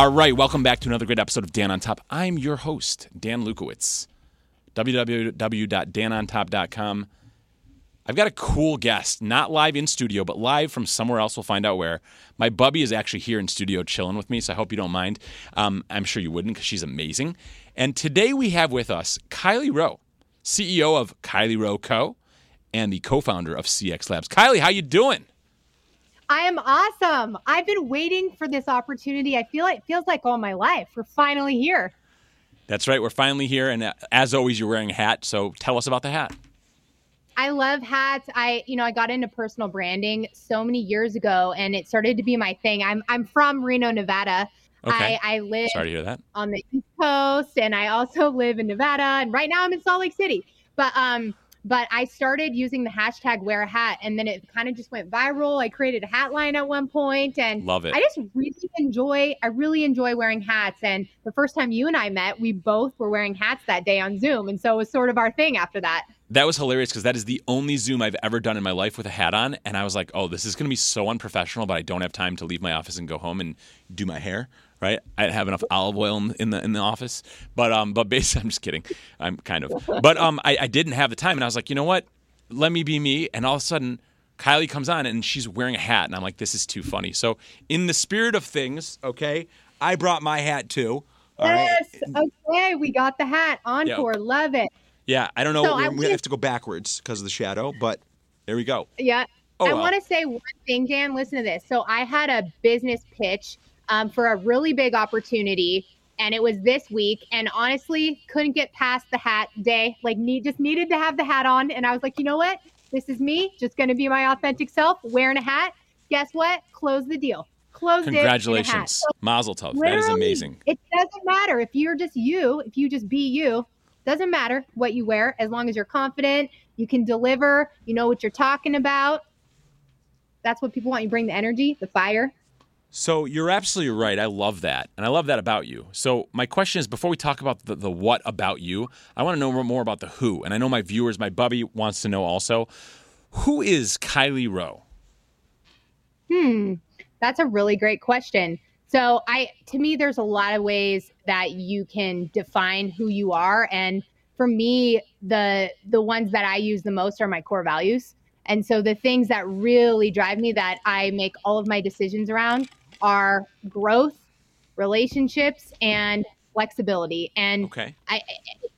All right, welcome back to another great episode of Dan on Top. I'm your host, Dan Lukowitz. www.danontop.com. I've got a cool guest, not live in studio, but live from somewhere else. We'll find out where. My bubby is actually here in studio chilling with me, so I hope you don't mind. Um, I'm sure you wouldn't because she's amazing. And today we have with us Kylie Rowe, CEO of Kylie Rowe Co. and the co-founder of CX Labs. Kylie, how you doing? I am awesome. I've been waiting for this opportunity. I feel like it feels like all my life. We're finally here. That's right. We're finally here, and uh, as always, you're wearing a hat. So tell us about the hat. I love hats. I, you know, I got into personal branding so many years ago, and it started to be my thing. I'm I'm from Reno, Nevada. Okay. I, I live Sorry to hear that. on the East Coast, and I also live in Nevada. And right now, I'm in Salt Lake City. But um, but I started using the hashtag wear a hat, and then it kind of just went viral. I created a hat line at one point, and Love it. I just really enjoy. I really enjoy wearing hats. And the first time you and I met, we both were wearing hats that day on Zoom, and so it was sort of our thing after that. That was hilarious because that is the only Zoom I've ever done in my life with a hat on. And I was like, oh, this is going to be so unprofessional, but I don't have time to leave my office and go home and do my hair. Right? I have enough olive oil in- in the in the office, but um, but basically, I'm just kidding. I'm kind of, but um, I, I didn't have the time, and I was like, you know what? Let me be me. And all of a sudden, Kylie comes on and she's wearing a hat, and I'm like, this is too funny. So, in the spirit of things, okay, I brought my hat too. All right? yes. Okay, we got the hat. Encore. Love it. Yeah, I don't know. So we we have to go backwards because of the shadow, but there we go. Yeah. Oh, I well. want to say one thing, Dan. Listen to this. So I had a business pitch um, for a really big opportunity, and it was this week. And honestly, couldn't get past the hat day. Like, need just needed to have the hat on. And I was like, you know what? This is me, just going to be my authentic self, wearing a hat. Guess what? Close the deal. Close. Congratulations, So Mazel Tov. That is amazing. It doesn't matter if you're just you, if you just be you, doesn't matter what you wear as long as you're confident, you can deliver, you know what you're talking about. That's what people want. You bring the energy, the fire. So you're absolutely right. I love that, and I love that about you. So my question is, before we talk about the, the what about you, I want to know more- about the who. And I know my viewers, my bubby wants to know also, who is Kylie Rowe? Hmm, that's a really great question. So I to me there's a lot of ways that you can define who you are and for me the the ones that I use the most are my core values. And so the things that really drive me that I make all of my decisions around are growth, relationships and flexibility. And Okay. I,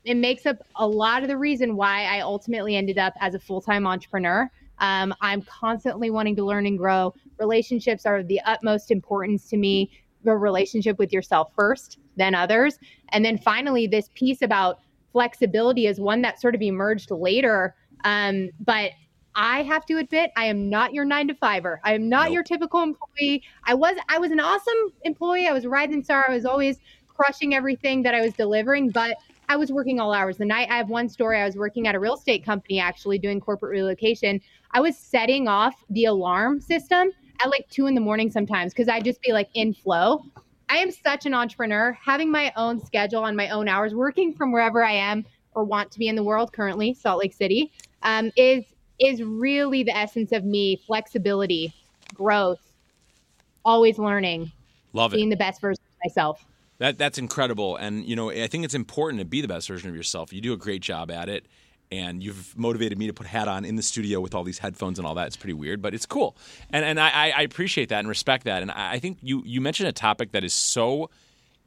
it makes up a lot of the reason why I ultimately ended up as a full time entrepreneur. Um, I'm constantly wanting to learn and grow. Relationships are of the utmost importance to me. The relationship with yourself first, then others. And then finally, this piece about flexibility is one that sort of emerged later. Um, but I have to admit, I am not your nine to fiver. I am not Nope. your typical employee. I was I was an awesome employee. I was rising star. I was always crushing everything that I was delivering, but I was working all hours the night. I have one story. I was working at a real estate company actually doing corporate relocation. I was setting off the alarm system at like two in the morning sometimes because I'd just be like in flow. I am such an entrepreneur, having my own schedule on my own hours, working from wherever I am or want to be in the world currently, Salt Lake City, um, is is really the essence of me. Flexibility, growth, always learning, Love it. being the best version of myself. That that's incredible, and you know I think it's important to be the best version of yourself. You do a great job at it, and you've motivated me to put hat on in the studio with all these headphones and all that. It's pretty weird, but it's cool, and and I, I appreciate that and respect that. And I I think you you mentioned a topic that is so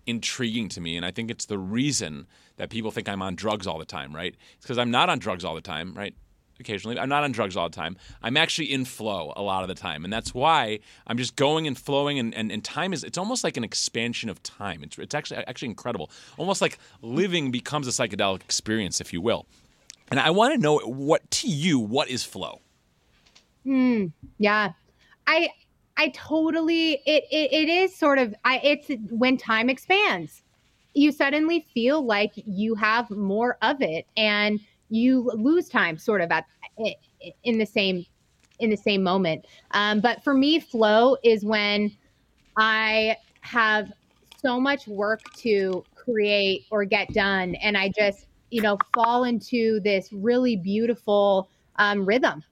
intriguing to me, and I think it's the reason that people think I'm on drugs all the time. Right? It's because I'm not on drugs all the time. Right? Occasionally. I'm not on drugs all the time. I'm actually in flow a lot of the time. And that's why I'm just going and flowing and, and, and time is it's almost like an expansion of time. It's it's actually actually incredible. Almost like living becomes a psychedelic experience, if you will. And I want to know what to you, what is flow? Hmm. Yeah. I I totally it, it it is sort of I it's when time expands. You suddenly feel like you have more of it and you lose time sort of at in the same in the same moment. Um, but for me, flow is when I have so much work to create or get done, and I just you know fall into this really beautiful um, rhythm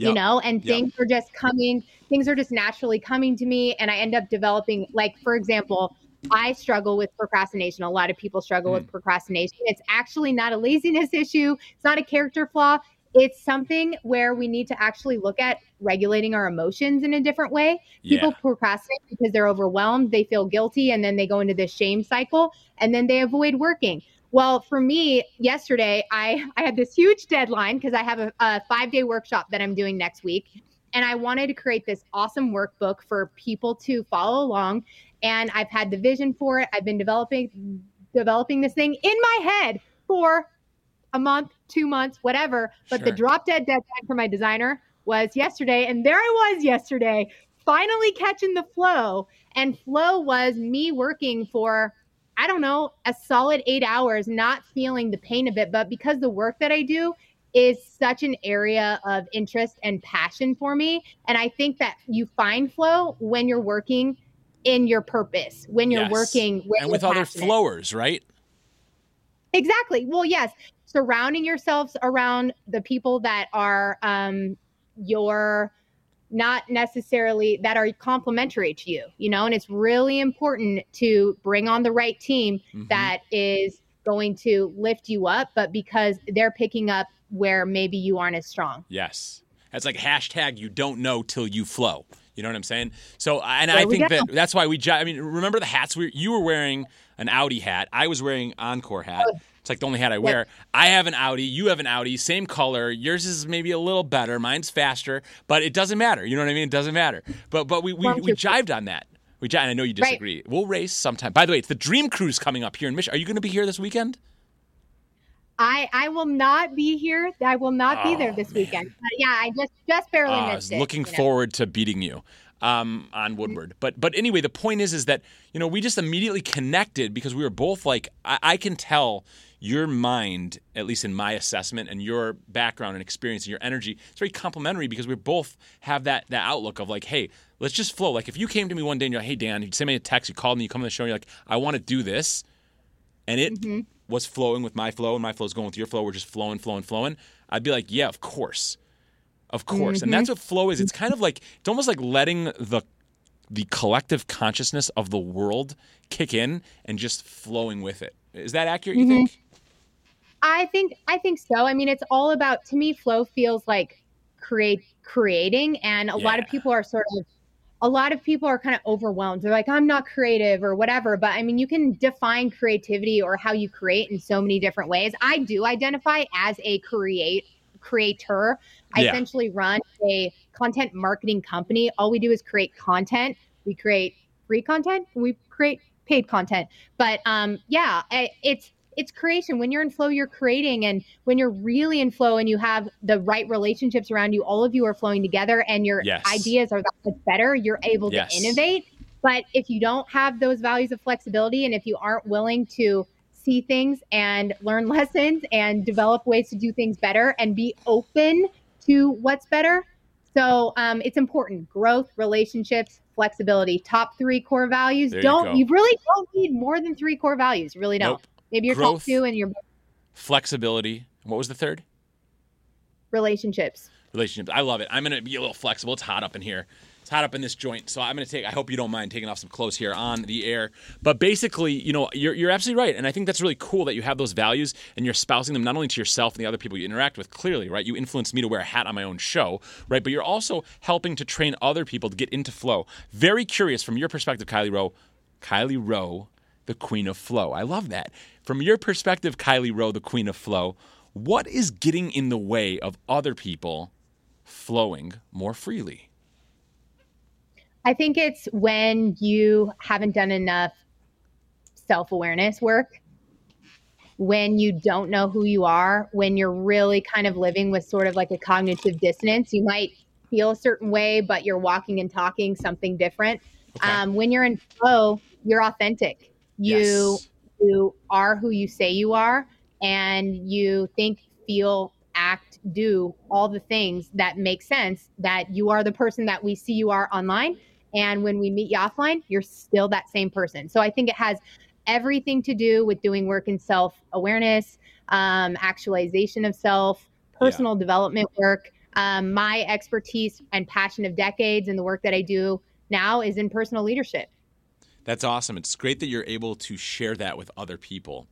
you know and Yep. things are just coming things are just naturally coming to me and i end up developing like for example I struggle with procrastination. A lot of people struggle mm. with procrastination. It's actually not a laziness issue, it's not a character flaw. It's something where we need to actually look at regulating our emotions in a different way. People yeah. procrastinate because they're overwhelmed, they feel guilty, and then they go into this shame cycle and then they avoid working. Well, for me, yesterday I I had this huge deadline because I have a, a five day workshop that I'm doing next week, and I wanted to create this awesome workbook for people to follow along. And I've had the vision for it. I've been developing developing this thing in my head for a month, two months, whatever. But sure. the drop dead deadline for my designer was yesterday, and there I was yesterday, finally catching the flow. And flow was me working for I don't know, a solid eight hours, not feeling the pain of it. But because the work that I do is such an area of interest and passion for me. And I think that you find flow when you're working in your purpose, when you're yes. working and with other flowers, right? Exactly. Well, yes, surrounding yourselves around the people that are um, your not necessarily that are complementary to you, you know, and it's really important to bring on the right team mm-hmm. that is going to lift you up, but because they're picking up where maybe you aren't as strong. Yes. That's like hashtag you don't know till you flow. You know what I'm saying? So, and there I think that that's why we. I mean, remember the hats? We, you were wearing an Audi hat. I was wearing Encore hat. It's like the only hat I wear. I have an Audi. You have an Audi. Same color. Yours is maybe a little better. Mine's faster, but it doesn't matter. You know what I mean? It doesn't matter. But but we we, we jived on that. We jived. I know you disagree. Right. We'll race sometime. By the way, it's the Dream Cruise coming up here in Michigan. Are you going to be here this weekend? I I will not be here. I will not be there oh, this man. weekend. But yeah, I just just barely uh, missed it. Looking forward know? to beating you um, on Woodward. But but anyway, the point is is that you know we just immediately connected because we were both like I, I can tell your mind, at least in my assessment, and your background and experience and your energy, it's very complementary because we both have that that outlook of like, hey, let's just flow. Like if you came to me one day and you're like, hey Dan, you send me a text, you called me, you come on the show, and you're like, I want to do this, and it. Mm-hmm was flowing with my flow and my flow is going with your flow. We're just flowing, flowing, flowing. I'd be like, yeah, of course. Of course. Mm-hmm. And that's what flow is. It's kind of like it's almost like letting the the collective consciousness of the world kick in and just flowing with it. Is that accurate, you mm-hmm. think? I think I think so. I mean, it's all about to me flow feels like create creating and a yeah. lot of people are sort of a lot of people are kind of overwhelmed. They're like, I'm not creative or whatever. But I mean, you can define creativity or how you create in so many different ways. I do identify as a create creator. I yeah. essentially run a content marketing company. All we do is create content. We create free content. We create paid content. But um, yeah, it's it's creation. When you're in flow, you're creating. And when you're really in flow and you have the right relationships around you, all of you are flowing together and your yes. ideas are that much better, you're able yes. to innovate. But if you don't have those values of flexibility and if you aren't willing to see things and learn lessons and develop ways to do things better and be open to what's better. So um, it's important growth, relationships, flexibility, top three core values. There don't you, you, really don't need more than three core values. You really don't. Nope. Maybe your Growth, top two and your flexibility. What was the third? Relationships. Relationships. I love it. I'm gonna be a little flexible. It's hot up in here. It's hot up in this joint. So I'm gonna take. I hope you don't mind taking off some clothes here on the air. But basically, you know, you're you're absolutely right, and I think that's really cool that you have those values and you're espousing them not only to yourself and the other people you interact with. Clearly, right? You influenced me to wear a hat on my own show, right? But you're also helping to train other people to get into flow. Very curious from your perspective, Kylie Rowe. Kylie Rowe the queen of flow. I love that. From your perspective, Kylie Rowe, the queen of flow, what is getting in the way of other people flowing more freely? I think it's when you haven't done enough self awareness work, when you don't know who you are, when you're really kind of living with sort of like a cognitive dissonance. You might feel a certain way, but you're walking and talking something different. Okay. Um, when you're in flow, you're authentic. You yes. you are who you say you are and you think, feel, act, do all the things that make sense that you are the person that we see you are online and when we meet you offline, you're still that same person. So I think it has everything to do with doing work in self awareness, um, actualization of self, personal yeah. development work. Um, my expertise and passion of decades and the work that I do now is in personal leadership. That's awesome. It's great that you're able to share that with other people.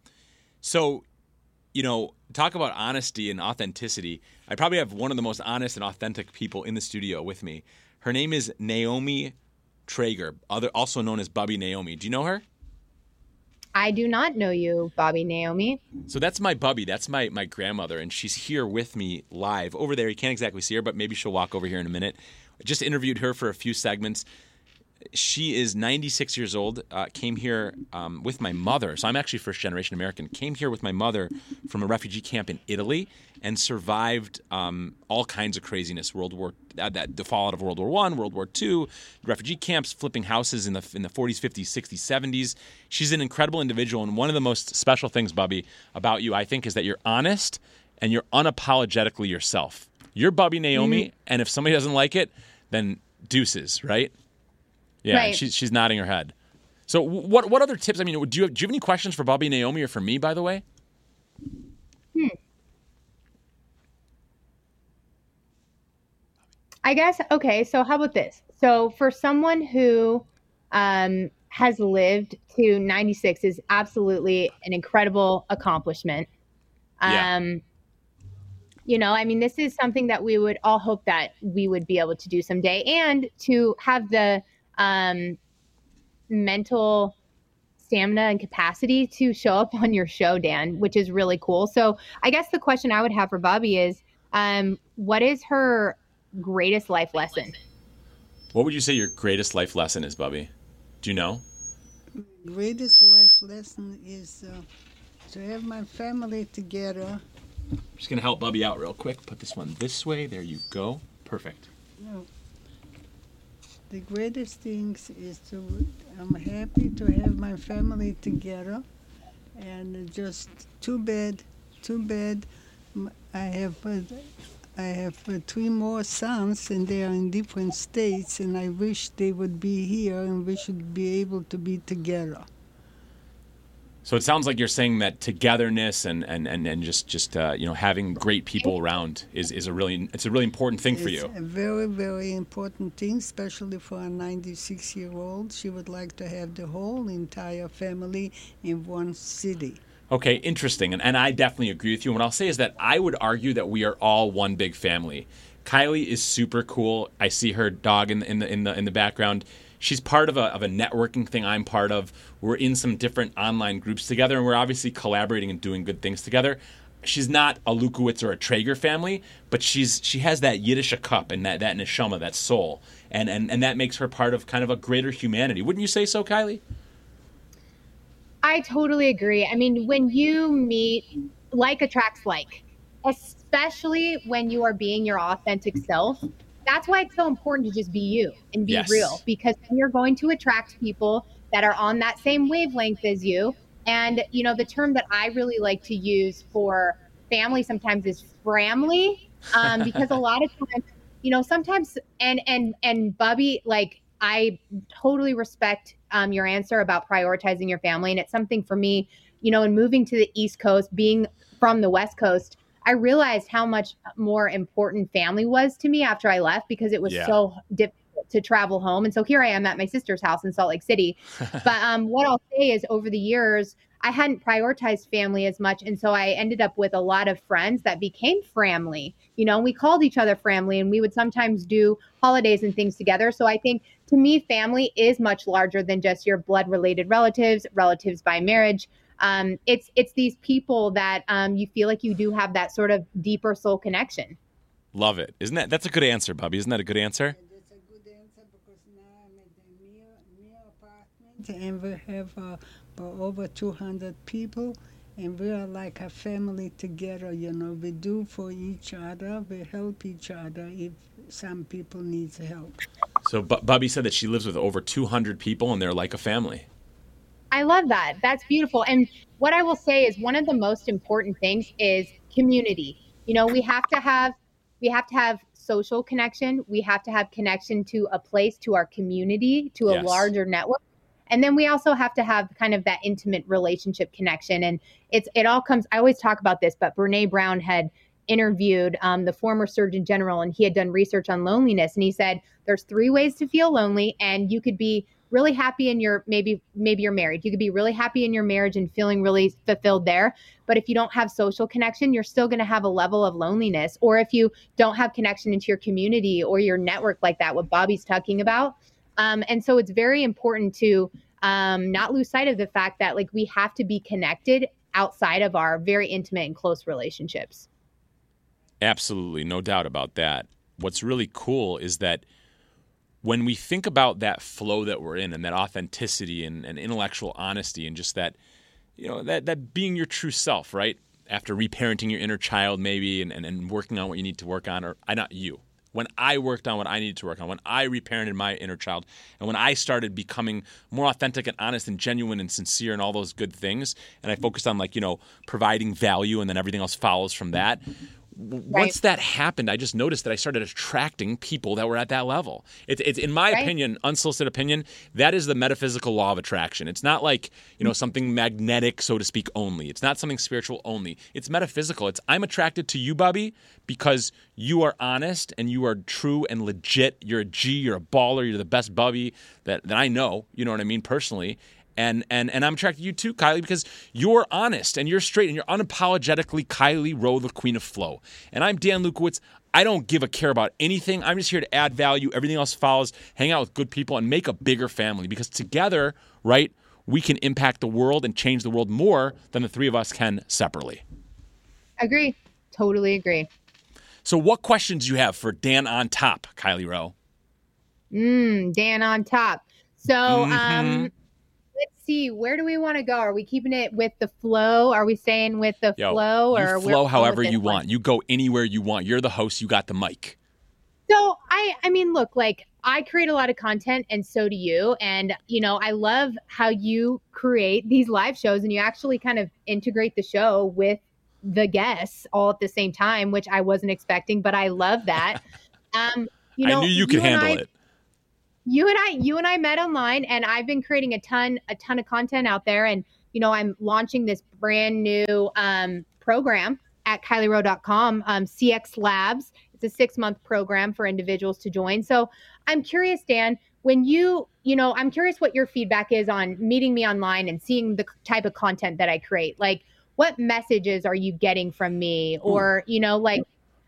So, you know, talk about honesty and authenticity. I probably have one of the most honest and authentic people in the studio with me. Her name is Naomi Traeger, other also known as Bubby Naomi. Do you know her? I do not know you, Bobby Naomi. So that's my Bubby. That's my my grandmother, and she's here with me live over there. You can't exactly see her, but maybe she'll walk over here in a minute. I just interviewed her for a few segments she is 96 years old. Uh, came here um, with my mother. So I'm actually first generation American. Came here with my mother from a refugee camp in Italy and survived um, all kinds of craziness. World War uh, that the fallout of World War One, World War Two, refugee camps, flipping houses in the in the 40s, 50s, 60s, 70s. She's an incredible individual, and one of the most special things, Bubby, about you, I think, is that you're honest and you're unapologetically yourself. You're Bubby Naomi, mm-hmm. and if somebody doesn't like it, then deuces, right? Yeah, right. she's she's nodding her head. So what what other tips? I mean, do you have, do you have any questions for Bubby Naomi or for me? By the way. Hmm. I guess okay. So how about this? So for someone who um, has lived to 96 is absolutely an incredible accomplishment. Um, yeah. You know, I mean, this is something that we would all hope that we would be able to do someday, and to have the um, mental stamina and capacity to show up on your show, Dan, which is really cool. So I guess the question I would have for Bobby is, um, what is her greatest life lesson? What would you say your greatest life lesson is, Bobby? Do you know? Greatest life lesson is uh, to have my family together. I'm just gonna help Bubby out real quick. Put this one this way. There you go. Perfect. No the greatest things is to I'm happy to have my family together, and just too bad, too bad. I have uh, I have uh, three more sons, and they are in different states, and I wish they would be here, and we should be able to be together. So it sounds like you're saying that togetherness and and, and, and just just uh, you know having great people around is, is a really it's a really important thing for you. A very very important thing, especially for a 96 year old. She would like to have the whole entire family in one city. Okay, interesting, and and I definitely agree with you. And what I'll say is that I would argue that we are all one big family. Kylie is super cool. I see her dog in the in the in the, in the background she's part of a, of a networking thing I'm part of. We're in some different online groups together, and we're obviously collaborating and doing good things together. She's not a Lukowitz or a Traeger family, but she's she has that Yiddishe kop and that that neshama, that soul, and, and and that makes her part of kind of a greater humanity. Wouldn't you say so, Kylie? I totally agree. I mean, when you meet like attracts like, especially when you are being your authentic self, that's why it's so important to just be you and be yes. real because you're going to attract people that are on that same wavelength as you. And, you know, the term that I really like to use for family sometimes is family, um, because a lot of times, you know, sometimes, and, and, and Bubby, like, I totally respect um, your answer about prioritizing your family. And it's something for me, you know, in moving to the East Coast, being from the West Coast, I realized how much more important family was to me after I left because it was yeah. so difficult to travel home. And so here I am at my sister's house in Salt Lake City. but um, what I'll say is over the years, I hadn't prioritized family as much. And so I ended up with a lot of friends that became family. You know, we called each other family and we would sometimes do holidays and things together. So I think to me, family is much larger than just your blood related relatives, relatives by marriage um, it's it's these people that um, you feel like you do have that sort of deeper soul connection. Love it, isn't that? That's a good answer, Bubby. Isn't that a good answer? That's a good answer because now I'm at the new, new apartment and we have uh, over 200 people and we are like a family together you know we do for each other we help each other if some people needs help so B- bubby said that she lives with over 200 people and they're like a family I love that. That's beautiful. And what I will say is one of the most important things is community. You know, we have to have we have to have social connection. We have to have connection to a place, to our community, to a yes. larger network. And then we also have to have kind of that intimate relationship connection. And it's it all comes. I always talk about this, but Brene Brown had interviewed um, the former Surgeon General, and he had done research on loneliness. And he said there's three ways to feel lonely, and you could be really happy in your maybe maybe you're married. You could be really happy in your marriage and feeling really fulfilled there. But if you don't have social connection, you're still going to have a level of loneliness. Or if you don't have connection into your community or your network like that, what Bobby's talking about. Um, and so it's very important to um, not lose sight of the fact that like we have to be connected outside of our very intimate and close relationships. Absolutely, no doubt about that. What's really cool is that when we think about that flow that we're in and that authenticity and, and intellectual honesty and just that, you know, that, that being your true self, right? After reparenting your inner child, maybe, and, and, and working on what you need to work on, or I not you, when I worked on what I needed to work on, when I reparented my inner child, and when I started becoming more authentic and honest and genuine and sincere and all those good things, and I focused on like, you know, providing value and then everything else follows from that. Right. Once that happened, I just noticed that I started attracting people that were at that level. It's, it, in my right. opinion, unsolicited opinion, that is the metaphysical law of attraction. It's not like you know something magnetic, so to speak, only. It's not something spiritual only. It's metaphysical. It's I'm attracted to you, Bubby, because you are honest and you are true and legit. You're a G. You're a baller. You're the best Bubby that, that I know. You know what I mean personally, and and and I'm attracted to you too, Kylie, because you're honest and you're straight and you're unapologetically Kylie Rowe, the Queen of Flow. And I'm Dan Lukowitz. I don't give a care about anything. I'm just here to add value. Everything else follows. Hang out with good people and make a bigger family because together, right, we can impact the world and change the world more than the three of us can separately. Agree. Totally agree. So, what questions do you have for Dan on top, Kylie Rowe? Mm, Dan on top. So, mm-hmm. um, see where do we want to go? Are we keeping it with the flow? Are we staying with the Yo, flow or flow however you want? One? You go anywhere you want. You're the host. You got the mic. So I I mean look like I create a lot of content and so do you and you know I love how you create these live shows and you actually kind of integrate the show with the guests all at the same time which I wasn't expecting but I love that. Um you know, I knew you could handle I, it you and I you and I met online and I've been creating a ton a ton of content out there and you know I'm launching this brand new um, program at kylierowe.com um, CX Labs. It's a 6 month program for individuals to join. So I'm curious Dan when you you know I'm curious what your feedback is on meeting me online and seeing the type of content that I create. Like what messages are you getting from me or you know like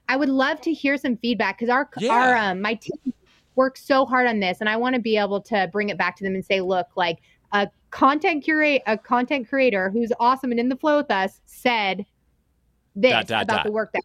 I would love to hear some feedback because our yeah. our um, my team worked so hard on this and I want to be able to bring it back to them and say, look, like a content curate a content creator who's awesome and in the flow with us said this dot, dot, about dot. the work that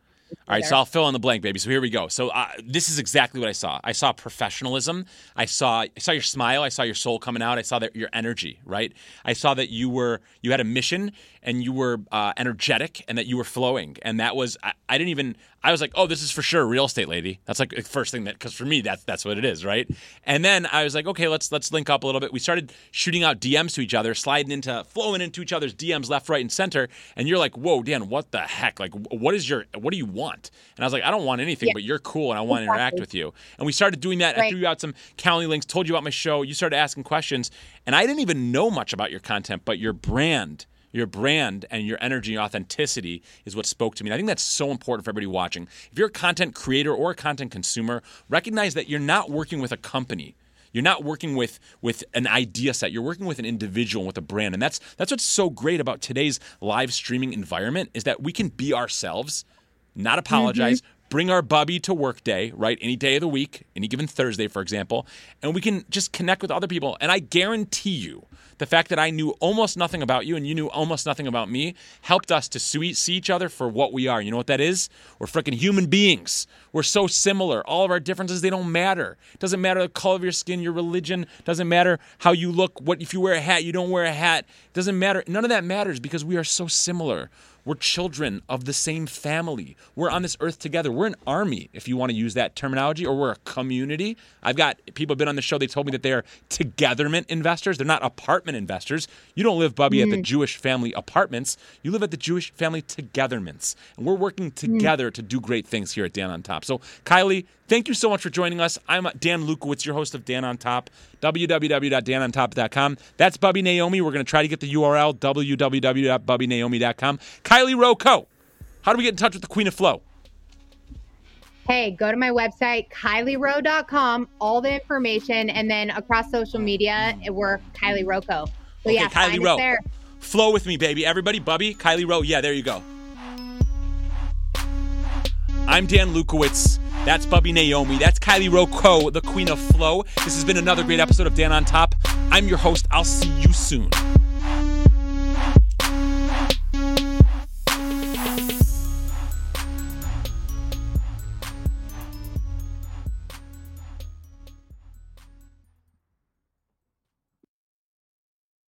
all right, so I'll fill in the blank, baby. So here we go. So uh, this is exactly what I saw. I saw professionalism. I saw I saw your smile. I saw your soul coming out. I saw that your energy. Right. I saw that you were you had a mission and you were uh, energetic and that you were flowing. And that was I, I, didn't even I was like, oh, this is for sure real estate lady. That's like the first thing that because for me that's that's what it is, right? And then I was like, okay, let's let's link up a little bit. We started shooting out DMs to each other, sliding into flowing into each other's DMs left, right, and center. And you're like, whoa, Dan, what the heck? Like, what is your what do you want? And I was like, I don't want anything, yeah. but you're cool and I want to interact with you. And we started doing that. Right. I threw you out some county links, told you about my show. You started asking questions, and I didn't even know much about your content, but your brand your brand and your energy and authenticity is what spoke to me. And I think that's so important for everybody watching. If you're a content creator or a content consumer, recognize that you're not working with a company. You're not working with with an idea set. You're working with an individual with a brand. And that's that's what's so great about today's live streaming environment is that we can be ourselves, not apologize, mm-hmm bring our bubby to work day, right? Any day of the week, any given Thursday, for example, and we can just connect with other people. And I guarantee you, the fact that I knew almost nothing about you and you knew almost nothing about me helped us to see each other for what we are. You know what that is? We're freaking human beings. We're so similar. All of our differences, they don't matter. It doesn't matter the color of your skin, your religion, it doesn't matter how you look, what if you wear a hat, you don't wear a hat. It doesn't matter. None of that matters because we are so similar. We're children of the same family. We're on this earth together. We're an army, if you want to use that terminology, or we're a community. I've got people have been on the show, they told me that they're togetherment investors. They're not apartment investors. You don't live, Bubby, mm. at the mm. Jewish family apartments. You live at the Jewish family togetherments. And we're working mm. together mm. to do great things here at Dan on Top. So, Kylie, thank you so much for joining us. I'm Dan Lukowitz, your host of Dan on Top, www.danontop.com. That's Bubby Naomi. We're going to try to get the URL, www.bubbynaomi.com. Kylie Rowe Co. How do we get in touch with the Queen of Flow? Hey, go to my website, kylierowe.com, all the information, and then across social media, we're Kylie Rowe Co. So Okay, yeah, Kylie Rowe. there. Flow with me, baby. Everybody, Bubby, Kylie Rowe. Yeah, there you go. I'm Dan Lukowitz. That's Bubby Naomi. That's Kylie Rowe Co, the queen of flow. This has been another great episode of Dan on Top. I'm your host. I'll see you soon.